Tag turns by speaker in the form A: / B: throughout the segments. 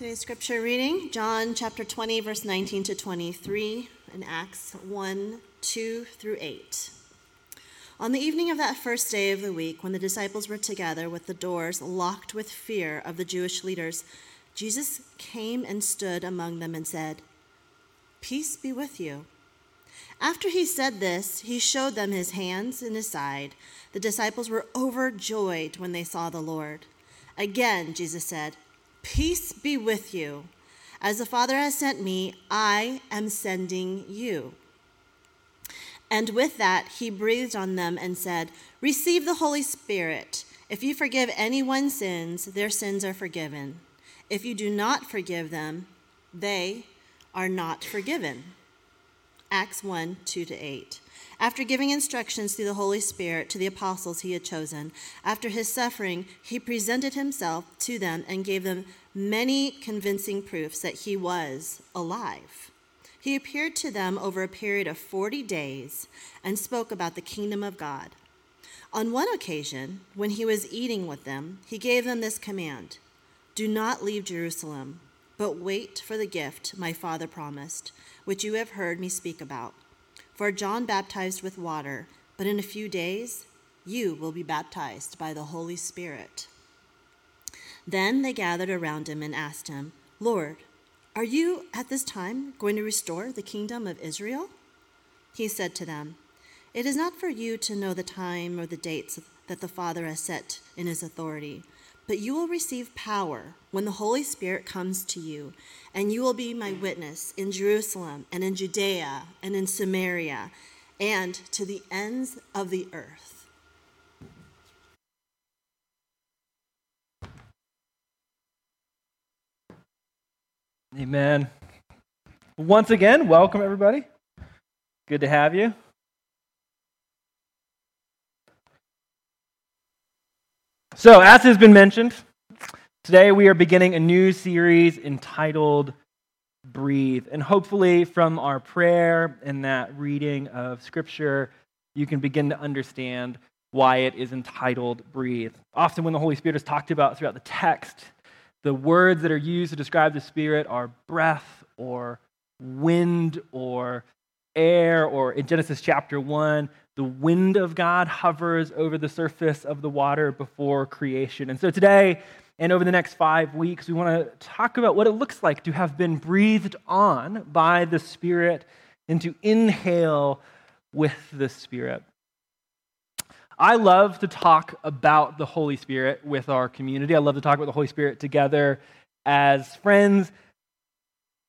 A: Today's scripture reading, John chapter 20, verse 19 to 23, and Acts 1, 2 through 8. On the evening of that first day of the week, when the disciples were together with the doors locked with fear of the Jewish leaders, Jesus came and stood among them and said, Peace be with you. After he said this, he showed them his hands and his side. The disciples were overjoyed when they saw the Lord. Again, Jesus said, Peace be with you. As the Father has sent me, I am sending you. And with that, he breathed on them and said, Receive the Holy Spirit. If you forgive anyone's sins, their sins are forgiven. If you do not forgive them, they are not forgiven. Acts 1 2 to 8. After giving instructions through the Holy Spirit to the apostles he had chosen, after his suffering, he presented himself to them and gave them many convincing proofs that he was alive. He appeared to them over a period of 40 days and spoke about the kingdom of God. On one occasion, when he was eating with them, he gave them this command Do not leave Jerusalem, but wait for the gift my Father promised, which you have heard me speak about. For John baptized with water, but in a few days you will be baptized by the Holy Spirit. Then they gathered around him and asked him, Lord, are you at this time going to restore the kingdom of Israel? He said to them, It is not for you to know the time or the dates that the Father has set in his authority, but you will receive power when the Holy Spirit comes to you, and you will be my witness in Jerusalem and in Judea and in Samaria and to the ends of the earth.
B: Amen. Once again, welcome everybody. Good to have you. So, as has been mentioned, today we are beginning a new series entitled Breathe. And hopefully, from our prayer and that reading of Scripture, you can begin to understand why it is entitled Breathe. Often, when the Holy Spirit is talked about throughout the text, the words that are used to describe the Spirit are breath or wind or air, or in Genesis chapter 1, the wind of God hovers over the surface of the water before creation. And so today, and over the next five weeks, we want to talk about what it looks like to have been breathed on by the Spirit and to inhale with the Spirit. I love to talk about the Holy Spirit with our community. I love to talk about the Holy Spirit together as friends.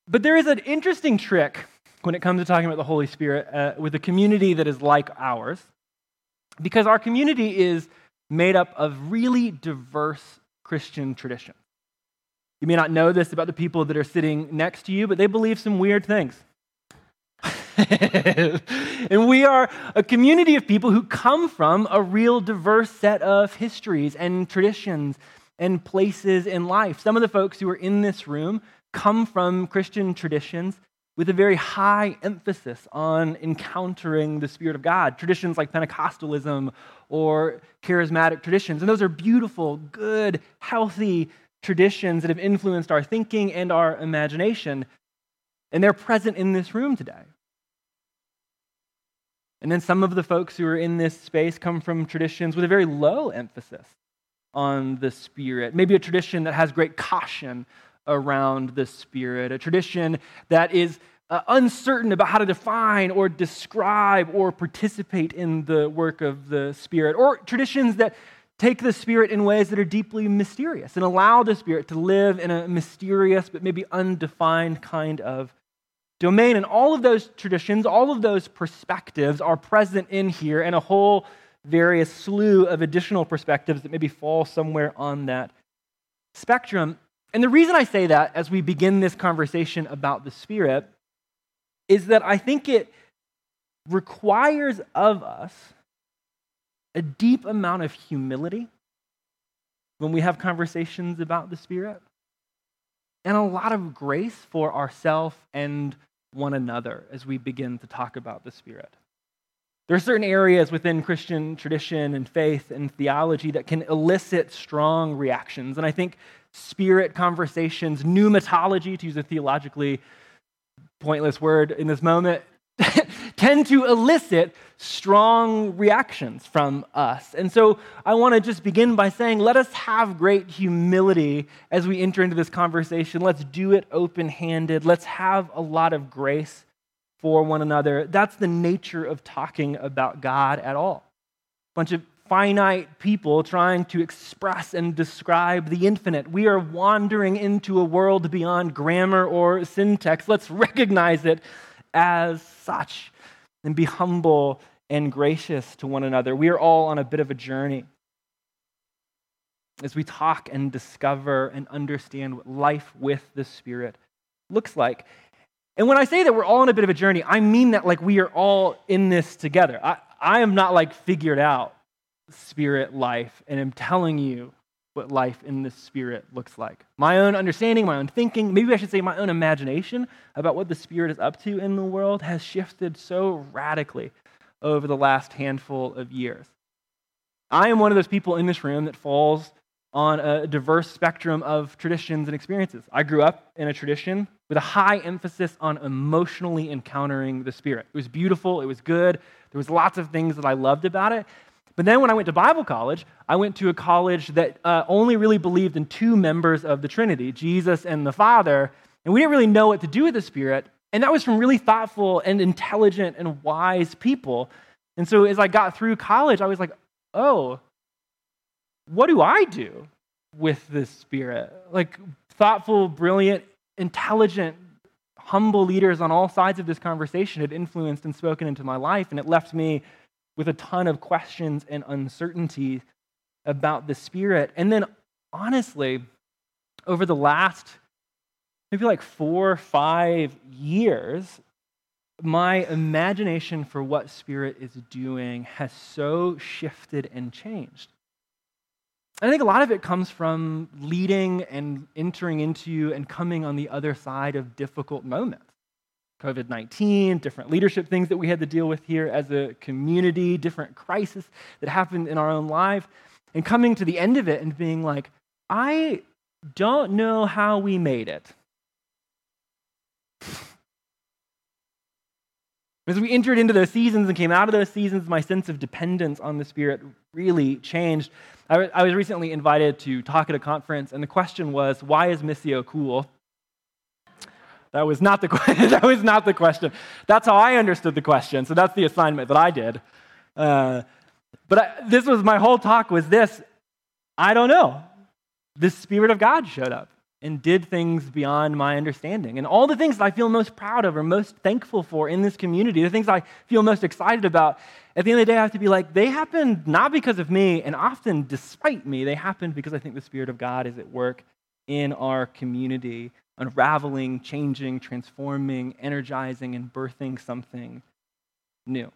B: But there is an interesting trick when it comes to talking about the Holy Spirit uh, with a community that is like ours, because our community is made up of really diverse Christian traditions. You may not know this about the people that are sitting next to you, but they believe some weird things. and we are a community of people who come from a real diverse set of histories and traditions and places in life. Some of the folks who are in this room come from Christian traditions with a very high emphasis on encountering the Spirit of God. Traditions like Pentecostalism or charismatic traditions. And those are beautiful, good, healthy traditions that have influenced our thinking and our imagination. And they're present in this room today. And then some of the folks who are in this space come from traditions with a very low emphasis on the Spirit. Maybe a tradition that has great caution around the Spirit, a tradition that is uh, uncertain about how to define or describe or participate in the work of the Spirit, or traditions that take the Spirit in ways that are deeply mysterious and allow the Spirit to live in a mysterious but maybe undefined kind of domain. And all of those traditions, all of those perspectives are present in here, and a whole various slew of additional perspectives that maybe fall somewhere on that spectrum. And the reason I say that as we begin this conversation about the Spirit is that I think it requires of us a deep amount of humility when we have conversations about the Spirit, and a lot of grace for ourselves and one another as we begin to talk about the Spirit. There are certain areas within Christian tradition and faith and theology that can elicit strong reactions. And I think spirit conversations, pneumatology, to use a theologically pointless word in this moment, tend to elicit strong reactions from us. And so I want to just begin by saying, let us have great humility as we enter into this conversation. Let's do it open handed. Let's have a lot of grace for one another. That's the nature of talking about God at all. A bunch of finite people trying to express and describe the infinite. We are wandering into a world beyond grammar or syntax. Let's recognize it as such and be humble and gracious to one another. We are all on a bit of a journey as we talk and discover and understand what life with the Spirit looks like. And when I say that we're all on a bit of a journey, I mean that like we are all in this together. I, I am not like figured out spirit life and am telling you what life in the spirit looks like. My own understanding, my own thinking, maybe I should say my own imagination about what the spirit is up to in the world has shifted so radically over the last handful of years. I am one of those people in this room that falls on a diverse spectrum of traditions and experiences. I grew up in a tradition with a high emphasis on emotionally encountering the Spirit. It was beautiful, it was good, there was lots of things that I loved about it. But then when I went to Bible college, I went to a college that uh, only really believed in two members of the Trinity, Jesus and the Father, and we didn't really know what to do with the Spirit. And that was from really thoughtful and intelligent and wise people. And so as I got through college, I was like, oh, what do I do with this spirit? Like thoughtful, brilliant, intelligent, humble leaders on all sides of this conversation had influenced and spoken into my life, and it left me with a ton of questions and uncertainty about the spirit. And then, honestly, over the last maybe like four or five years, my imagination for what spirit is doing has so shifted and changed. I think a lot of it comes from leading and entering into and coming on the other side of difficult moments. COVID 19, different leadership things that we had to deal with here as a community, different crisis that happened in our own life, and coming to the end of it and being like, I don't know how we made it. As we entered into those seasons and came out of those seasons, my sense of dependence on the Spirit really changed. I was recently invited to talk at a conference, and the question was, why is Missio cool? That was not the that was not the question. That's how I understood the question. So that's the assignment that I did. Uh, but I, this was my whole talk was this. I don't know. The Spirit of God showed up and did things beyond my understanding. And all the things that I feel most proud of or most thankful for in this community, the things I feel most excited about, at the end of the day, I have to be like, they happened not because of me, and often despite me, they happened because I think the Spirit of God is at work in our community, unraveling, changing, transforming, energizing, and birthing something new.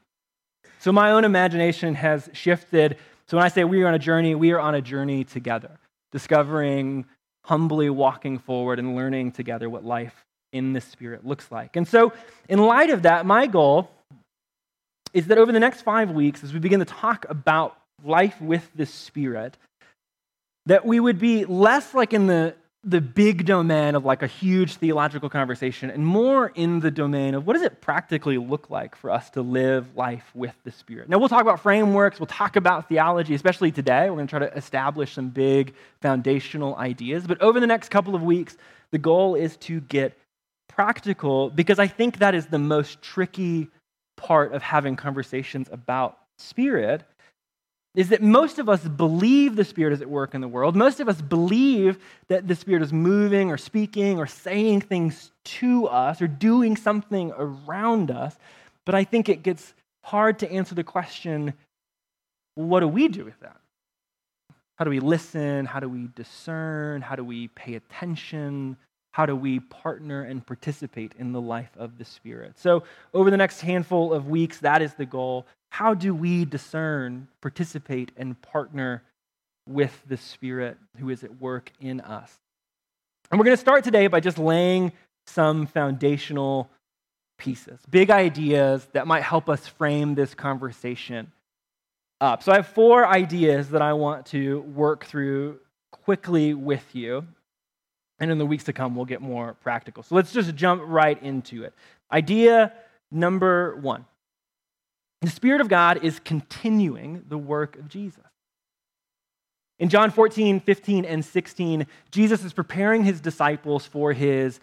B: So my own imagination has shifted. So when I say we are on a journey, we are on a journey together, discovering humbly walking forward and learning together what life in the Spirit looks like. And so, in light of that, my goal is that over the next five weeks, as we begin to talk about life with the Spirit, that we would be less like in the the big domain of like a huge theological conversation and more in the domain of what does it practically look like for us to live life with the Spirit. Now, we'll talk about frameworks, we'll talk about theology, especially today. We're going to try to establish some big foundational ideas. But over the next couple of weeks, the goal is to get practical because I think that is the most tricky part of having conversations about Spirit is that most of us believe the Spirit is at work in the world. Most of us believe that the Spirit is moving or speaking or saying things to us or doing something around us. But I think it gets hard to answer the question what do we do with that? How do we listen? How do we discern? How do we pay attention? How do we partner and participate in the life of the Spirit? So, over the next handful of weeks, that is the goal how do we discern, participate, and partner with the Spirit who is at work in us? And we're going to start today by just laying some foundational pieces, big ideas that might help us frame this conversation up. So I have four ideas that I want to work through quickly with you. And in the weeks to come, we'll get more practical. So let's just jump right into it. Idea number one the Spirit of God is continuing the work of Jesus. In John 14, 15, and 16, Jesus is preparing his disciples for his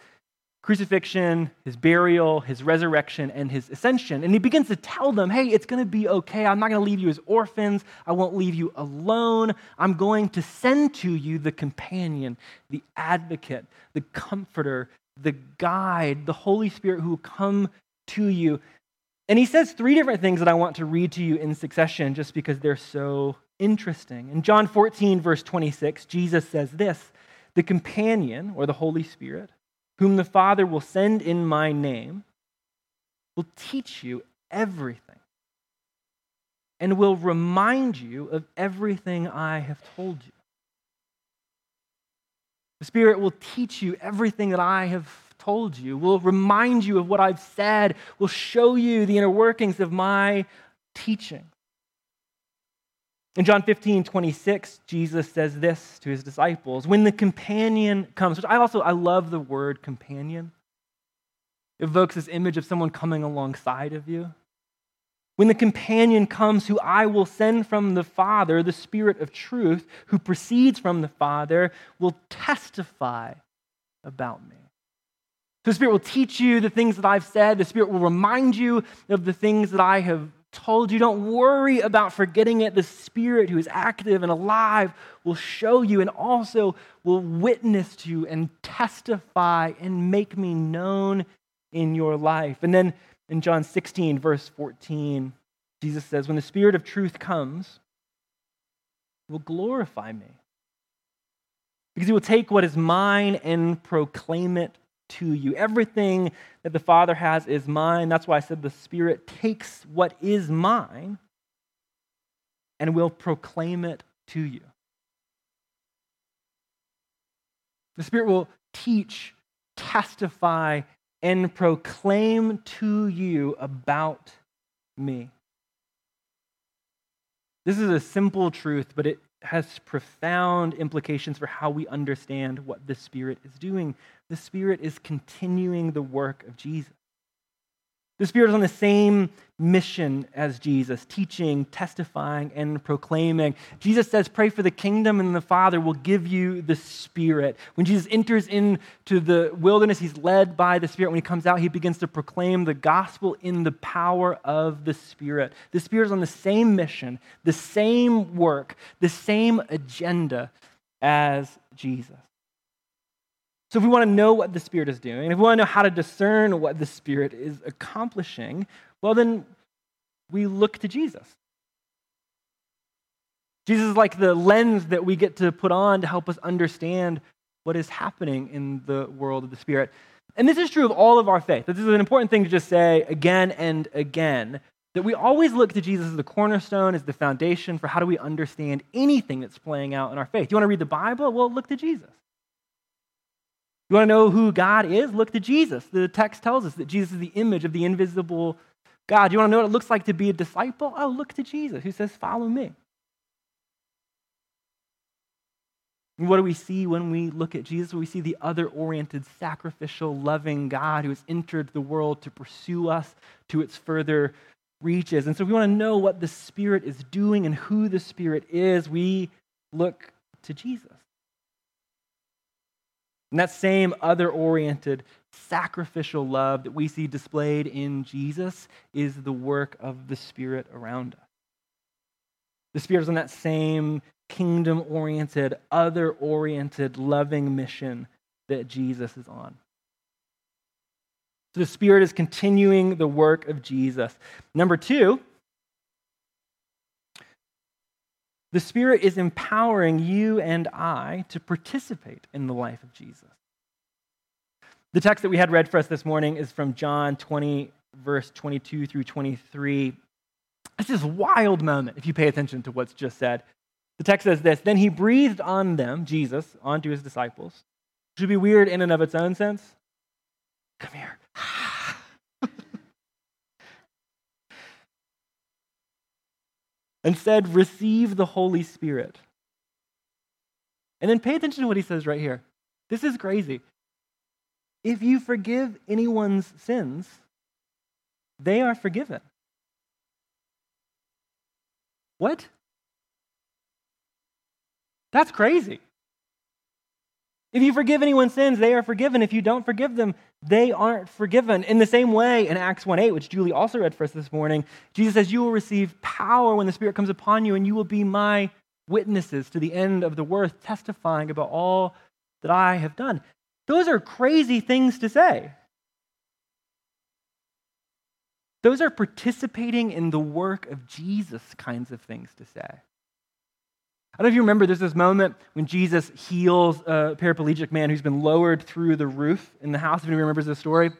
B: crucifixion, his burial, his resurrection, and his ascension. And he begins to tell them, hey, it's going to be okay. I'm not going to leave you as orphans. I won't leave you alone. I'm going to send to you the companion, the advocate, the comforter, the guide, the Holy Spirit who will come to you. And he says three different things that I want to read to you in succession just because they're so interesting. In John 14, verse 26, Jesus says this The companion, or the Holy Spirit, whom the Father will send in my name, will teach you everything and will remind you of everything I have told you. The Spirit will teach you everything that I have told you, will remind you of what I've said, will show you the inner workings of my teaching. In John 15, 26, Jesus says this to his disciples When the companion comes, which I also, I love the word companion, it evokes this image of someone coming alongside of you. When the companion comes, who I will send from the Father, the Spirit of truth, who proceeds from the Father, will testify about me. So the Spirit will teach you the things that I've said. The Spirit will remind you of the things that I have told you. Don't worry about forgetting it. The Spirit, who is active and alive, will show you and also will witness to you and testify and make me known in your life. And then in John 16, verse 14, Jesus says, When the Spirit of truth comes, will glorify me. Because he will take what is mine and proclaim it to you. Everything that the Father has is mine. That's why I said the Spirit takes what is mine and will proclaim it to you. The Spirit will teach, testify, and proclaim to you about me. This is a simple truth, but it has profound implications for how we understand what the Spirit is doing. The Spirit is continuing the work of Jesus. The Spirit is on the same mission as Jesus, teaching, testifying, and proclaiming. Jesus says, Pray for the kingdom, and the Father will give you the Spirit. When Jesus enters into the wilderness, he's led by the Spirit. When he comes out, he begins to proclaim the gospel in the power of the Spirit. The Spirit is on the same mission, the same work, the same agenda as Jesus. So, if we want to know what the Spirit is doing, if we want to know how to discern what the Spirit is accomplishing, well, then we look to Jesus. Jesus is like the lens that we get to put on to help us understand what is happening in the world of the Spirit. And this is true of all of our faith. This is an important thing to just say again and again that we always look to Jesus as the cornerstone, as the foundation for how do we understand anything that's playing out in our faith. You want to read the Bible? Well, look to Jesus. You want to know who God is? Look to Jesus. The text tells us that Jesus is the image of the invisible God. You want to know what it looks like to be a disciple? Oh, look to Jesus who says, Follow me. And what do we see when we look at Jesus? We see the other oriented, sacrificial, loving God who has entered the world to pursue us to its further reaches. And so, if we want to know what the Spirit is doing and who the Spirit is, we look to Jesus. And that same other oriented, sacrificial love that we see displayed in Jesus is the work of the Spirit around us. The Spirit is on that same kingdom oriented, other oriented, loving mission that Jesus is on. So the Spirit is continuing the work of Jesus. Number two, The Spirit is empowering you and I to participate in the life of Jesus. The text that we had read for us this morning is from John 20, verse 22 through 23. It's this wild moment if you pay attention to what's just said. The text says this Then he breathed on them, Jesus, onto his disciples. Should be weird in and of its own sense. Come here. And said, Receive the Holy Spirit. And then pay attention to what he says right here. This is crazy. If you forgive anyone's sins, they are forgiven. What? That's crazy. If you forgive anyone's sins, they are forgiven. If you don't forgive them, they aren't forgiven. In the same way, in Acts 1 8, which Julie also read for us this morning, Jesus says, You will receive power when the Spirit comes upon you, and you will be my witnesses to the end of the world, testifying about all that I have done. Those are crazy things to say. Those are participating in the work of Jesus kinds of things to say. I don't know if you remember, there's this moment when Jesus heals a paraplegic man who's been lowered through the roof in the house. If anyone remembers this story.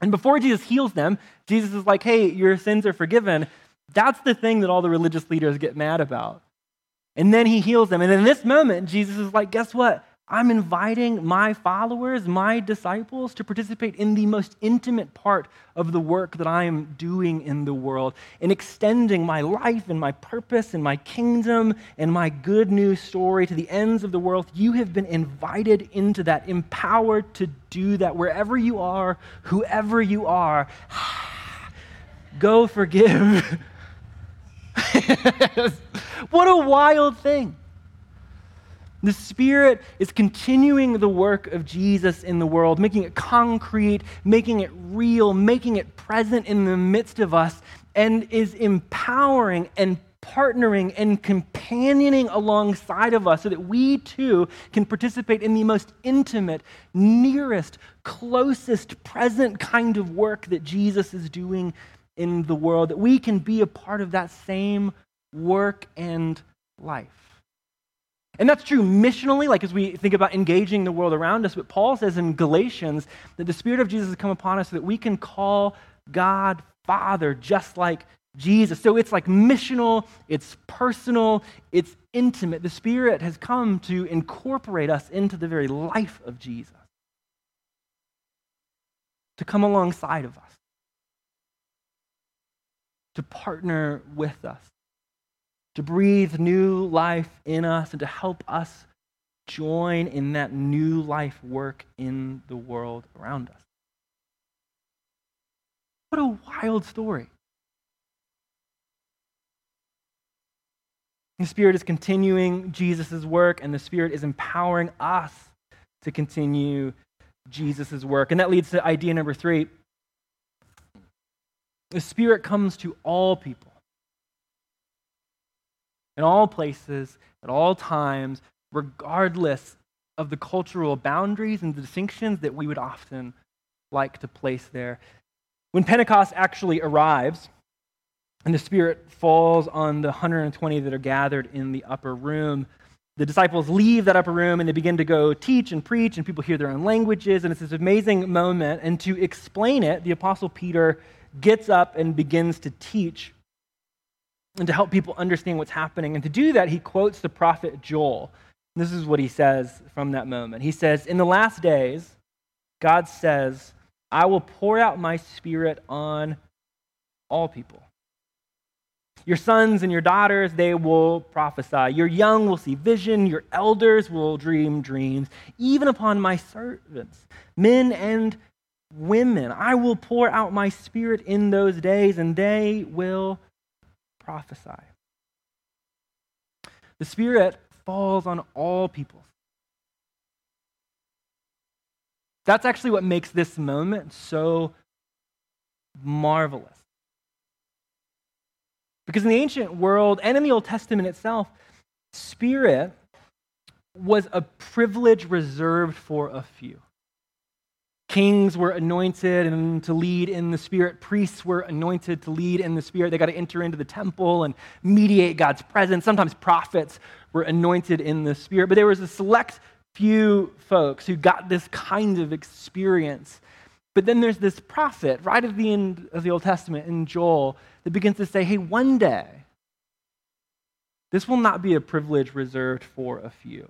B: And before Jesus heals them, Jesus is like, hey, your sins are forgiven. That's the thing that all the religious leaders get mad about. And then he heals them. And in this moment, Jesus is like, guess what? I'm inviting my followers, my disciples, to participate in the most intimate part of the work that I am doing in the world, in extending my life and my purpose and my kingdom and my good news story to the ends of the world. You have been invited into that, empowered to do that wherever you are, whoever you are. Go forgive. what a wild thing. The Spirit is continuing the work of Jesus in the world, making it concrete, making it real, making it present in the midst of us, and is empowering and partnering and companioning alongside of us so that we too can participate in the most intimate, nearest, closest, present kind of work that Jesus is doing in the world, that we can be a part of that same work and life. And that's true missionally, like as we think about engaging the world around us. But Paul says in Galatians that the Spirit of Jesus has come upon us so that we can call God Father just like Jesus. So it's like missional, it's personal, it's intimate. The Spirit has come to incorporate us into the very life of Jesus, to come alongside of us, to partner with us to breathe new life in us and to help us join in that new life work in the world around us. What a wild story. The Spirit is continuing Jesus' work, and the Spirit is empowering us to continue Jesus' work. And that leads to idea number three the Spirit comes to all people in all places, at all times, regardless of the cultural boundaries and the distinctions that we would often like to place there. When Pentecost actually arrives, and the Spirit falls on the 120 that are gathered in the upper room. The disciples leave that upper room and they begin to go teach and preach, and people hear their own languages, and it's this amazing moment. And to explain it, the Apostle Peter gets up and begins to teach and to help people understand what's happening. And to do that, he quotes the prophet Joel. This is what he says from that moment. He says, In the last days, God says, I will pour out my spirit on all people. Your sons and your daughters, they will prophesy. Your young will see vision. Your elders will dream dreams. Even upon my servants, men and women, I will pour out my spirit in those days, and they will prophesy. The Spirit falls on all people. That's actually what makes this moment so marvelous. Because in the ancient world and in the Old Testament itself, Spirit was a privilege reserved for a few. Kings were anointed and to lead in the Spirit. Priests were anointed to lead in the Spirit. They got to enter into the temple and mediate God's presence. Sometimes prophets were anointed in the Spirit. But there was a select few folks who got this kind of experience. But then there's this prophet right at the end of the Old Testament in Joel that begins to say, hey, one day, this will not be a privilege reserved for a few.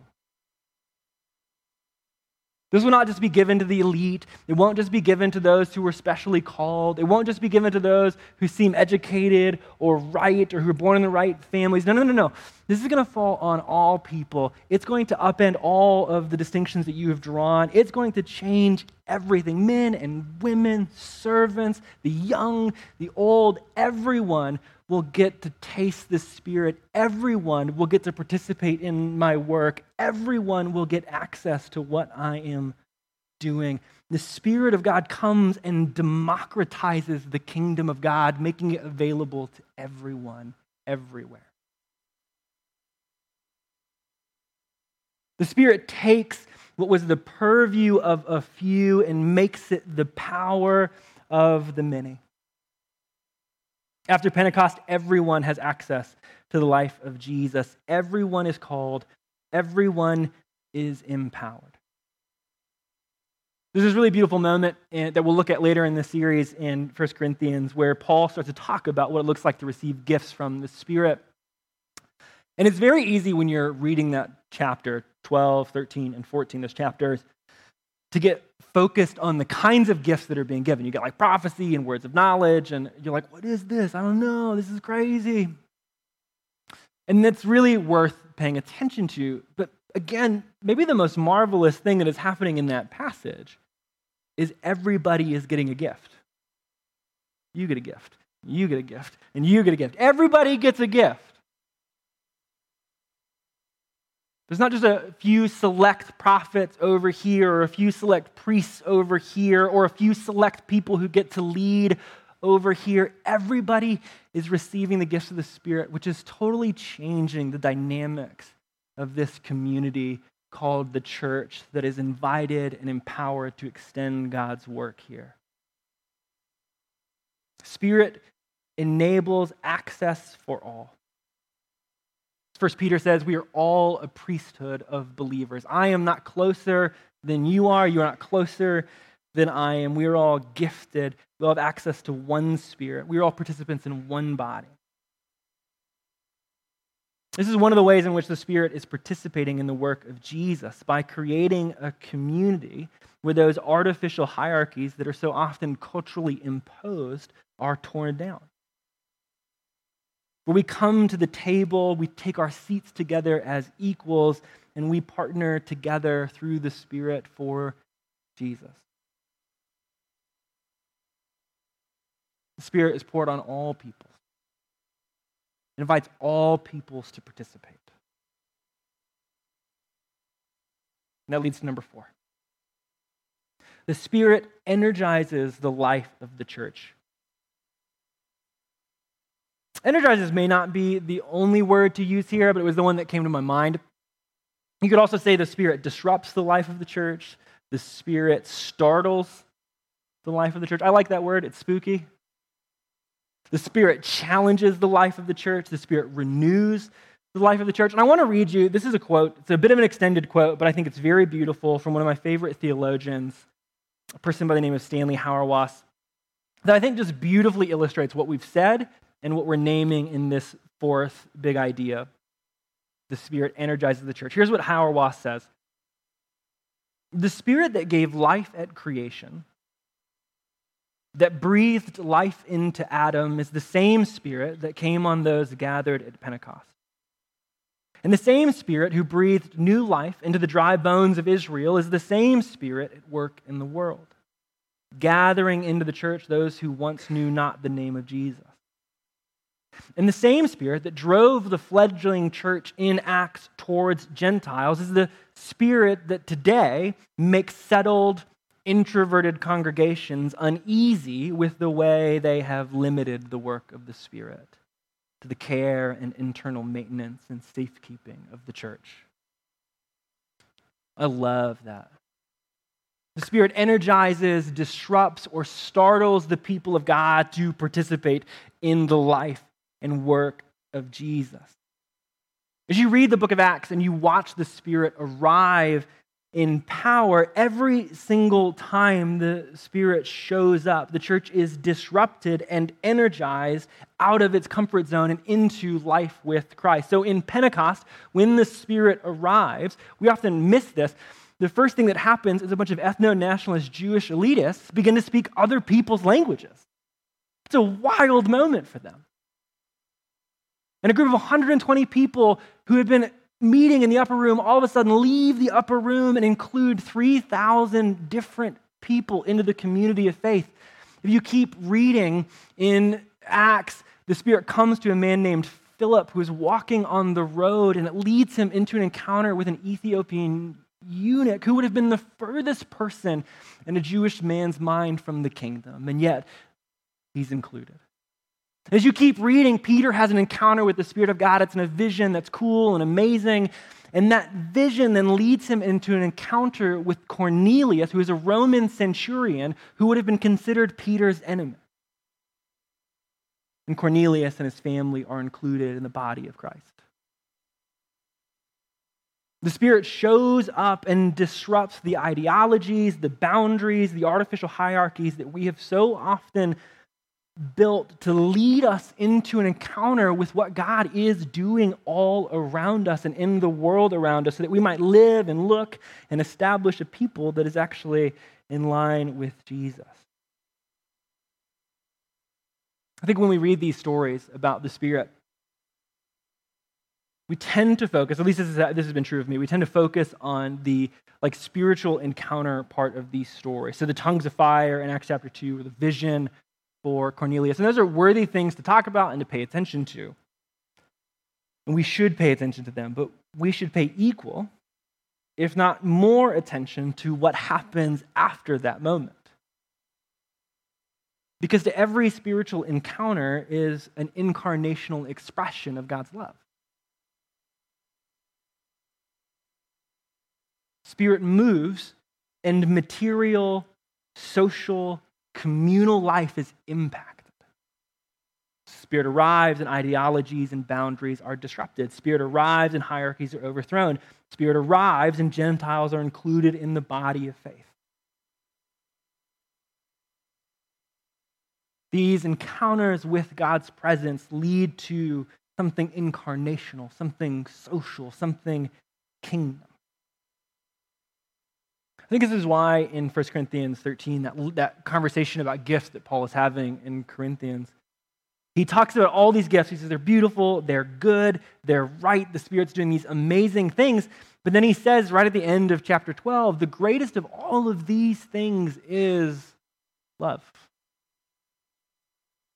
B: This will not just be given to the elite. It won't just be given to those who were specially called. It won't just be given to those who seem educated or right or who are born in the right families. No, no, no, no. This is going to fall on all people. It's going to upend all of the distinctions that you have drawn. It's going to change everything men and women, servants, the young, the old, everyone will get to taste the Spirit. Everyone will get to participate in my work. Everyone will get access to what I am doing. The Spirit of God comes and democratizes the kingdom of God, making it available to everyone, everywhere. The Spirit takes what was the purview of a few and makes it the power of the many. After Pentecost, everyone has access to the life of Jesus. Everyone is called, everyone is empowered. This is a really beautiful moment that we'll look at later in the series in 1 Corinthians, where Paul starts to talk about what it looks like to receive gifts from the Spirit. And it's very easy when you're reading that chapter 12, 13, and 14, those chapters, to get focused on the kinds of gifts that are being given. You get like prophecy and words of knowledge, and you're like, what is this? I don't know. This is crazy. And that's really worth paying attention to. But again, maybe the most marvelous thing that is happening in that passage is everybody is getting a gift. You get a gift, you get a gift, and you get a gift. Everybody gets a gift. There's not just a few select prophets over here, or a few select priests over here, or a few select people who get to lead over here. Everybody is receiving the gifts of the Spirit, which is totally changing the dynamics of this community called the church that is invited and empowered to extend God's work here. Spirit enables access for all. First Peter says we are all a priesthood of believers. I am not closer than you are. You are not closer than I am. We are all gifted. We all have access to one spirit. We are all participants in one body. This is one of the ways in which the Spirit is participating in the work of Jesus by creating a community where those artificial hierarchies that are so often culturally imposed are torn down where we come to the table, we take our seats together as equals, and we partner together through the Spirit for Jesus. The Spirit is poured on all people. It invites all peoples to participate. And that leads to number four. The Spirit energizes the life of the church. Energizes may not be the only word to use here, but it was the one that came to my mind. You could also say the Spirit disrupts the life of the church, the Spirit startles the life of the church. I like that word, it's spooky. The Spirit challenges the life of the church, the Spirit renews the life of the church. And I want to read you this is a quote, it's a bit of an extended quote, but I think it's very beautiful from one of my favorite theologians, a person by the name of Stanley Hauerwas, that I think just beautifully illustrates what we've said and what we're naming in this fourth big idea. The Spirit energizes the church. Here's what Hauerwas says The Spirit that gave life at creation, that breathed life into Adam, is the same Spirit that came on those gathered at Pentecost. And the same Spirit who breathed new life into the dry bones of Israel is the same Spirit at work in the world, gathering into the church those who once knew not the name of Jesus. And the same spirit that drove the fledgling church in Acts towards Gentiles is the spirit that today makes settled, introverted congregations uneasy with the way they have limited the work of the Spirit to the care and internal maintenance and safekeeping of the church. I love that. The Spirit energizes, disrupts, or startles the people of God to participate in the life and work of Jesus. As you read the book of Acts and you watch the Spirit arrive in power, every single time the Spirit shows up, the church is disrupted and energized out of its comfort zone and into life with Christ. So in Pentecost, when the Spirit arrives, we often miss this. the first thing that happens is a bunch of ethno nationalist Jewish elitists begin to speak other people's languages. It's a wild moment for them. And a group of 120 people who had been meeting in the upper room all of a sudden leave the upper room and include 3,000 different people into the community of faith. If you keep reading in Acts, the Spirit comes to a man named Philip who is walking on the road, and it leads him into an encounter with an Ethiopian eunuch who would have been the furthest person in a Jewish man's mind from the kingdom, and yet he's included. As you keep reading, Peter has an encounter with the Spirit of God. It's in a vision that's cool and amazing. And that vision then leads him into an encounter with Cornelius, who is a Roman centurion who would have been considered Peter's enemy. And Cornelius and his family are included in the body of Christ. The Spirit shows up and disrupts the ideologies, the boundaries, the artificial hierarchies that we have so often built to lead us into an encounter with what God is doing all around us and in the world around us so that we might live and look and establish a people that is actually in line with Jesus. I think when we read these stories about the Spirit, we tend to focus, at least this, is, this has been true of me, we tend to focus on the like spiritual encounter part of these stories. So the tongues of fire in Acts chapter 2, or the vision for Cornelius. And those are worthy things to talk about and to pay attention to. And we should pay attention to them, but we should pay equal, if not more, attention to what happens after that moment. Because to every spiritual encounter is an incarnational expression of God's love. Spirit moves, and material, social, communal life is impacted. Spirit arrives and ideologies and boundaries are disrupted. Spirit arrives and hierarchies are overthrown. Spirit arrives and Gentiles are included in the body of faith. These encounters with God's presence lead to something incarnational, something social, something kingdom. I think this is why in 1 Corinthians 13, that, that conversation about gifts that Paul is having in Corinthians, he talks about all these gifts. He says they're beautiful, they're good, they're right. The Spirit's doing these amazing things. But then he says right at the end of chapter 12, the greatest of all of these things is love.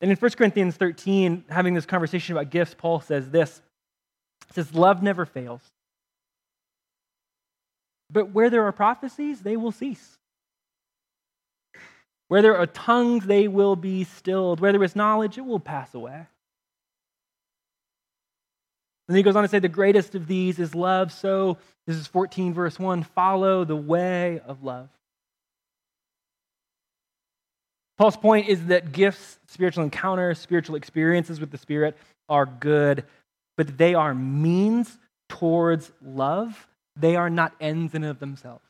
B: And in 1 Corinthians 13, having this conversation about gifts, Paul says this. He says, Love never fails. But where there are prophecies, they will cease. Where there are tongues, they will be stilled. Where there is knowledge, it will pass away. And he goes on to say, the greatest of these is love. So, this is 14, verse 1 follow the way of love. Paul's point is that gifts, spiritual encounters, spiritual experiences with the Spirit are good, but they are means towards love. They are not ends in and of themselves.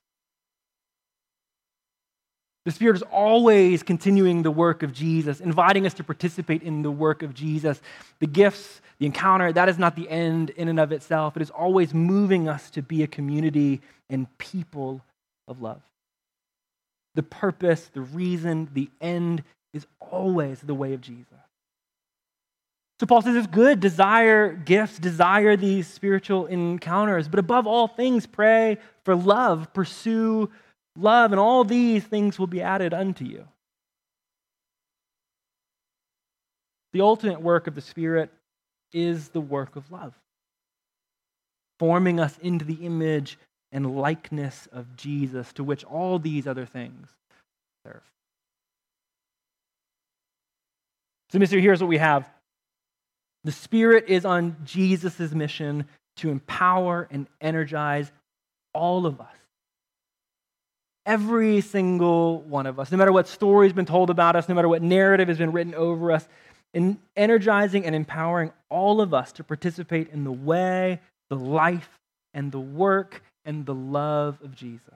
B: The Spirit is always continuing the work of Jesus, inviting us to participate in the work of Jesus. The gifts, the encounter, that is not the end in and of itself. It is always moving us to be a community and people of love. The purpose, the reason, the end is always the way of Jesus. So Paul says it's good, desire gifts, desire these spiritual encounters, but above all things, pray for love, pursue love, and all these things will be added unto you. The ultimate work of the Spirit is the work of love, forming us into the image and likeness of Jesus, to which all these other things serve. So, Missio, here's what we have the Spirit is on Jesus' mission to empower and energize all of us. Every single one of us, no matter what story has been told about us, no matter what narrative has been written over us, in energizing and empowering all of us to participate in the way, the life, and the work and the love of Jesus.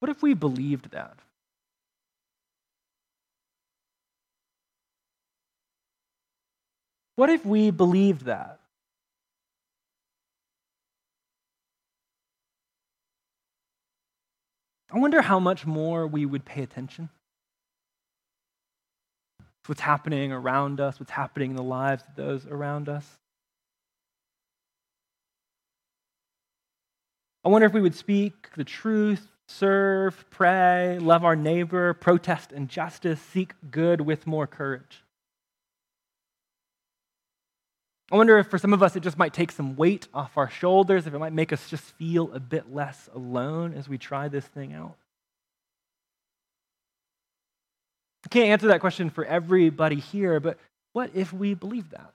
B: What if we believed that? What if we believed that? I wonder how much more we would pay attention to what's happening around us, what's happening in the lives of those around us. I wonder if we would speak the truth, serve, pray, love our neighbor, protest injustice, seek good with more courage. I wonder if for some of us it just might take some weight off our shoulders, if it might make us just feel a bit less alone as we try this thing out. I can't answer that question for everybody here, but what if we believe that?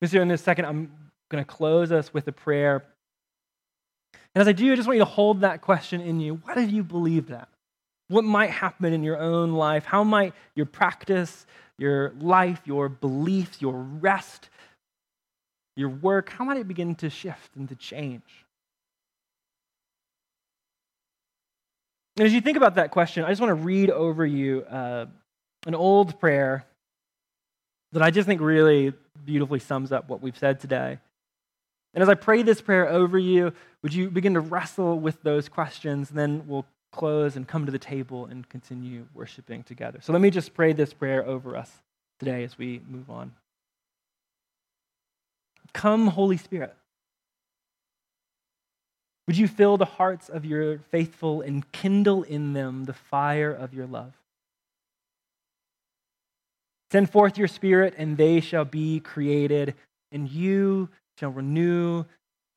B: Here in this second, I'm going to close us with a prayer. And as I do, I just want you to hold that question in you. Why do you believe that? What might happen in your own life? How might your practice, your life, your beliefs, your rest, your work, how might it begin to shift and to change? And as you think about that question, I just want to read over you uh, an old prayer that I just think really beautifully sums up what we've said today. And as I pray this prayer over you, would you begin to wrestle with those questions? And then we'll close and come to the table and continue worshiping together. So let me just pray this prayer over us today as we move on. Come, Holy Spirit. Would you fill the hearts of your faithful and kindle in them the fire of your love? Send forth your spirit, and they shall be created, and you shall renew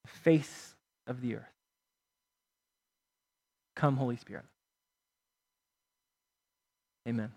B: the face of the earth. Come, Holy Spirit. Amen.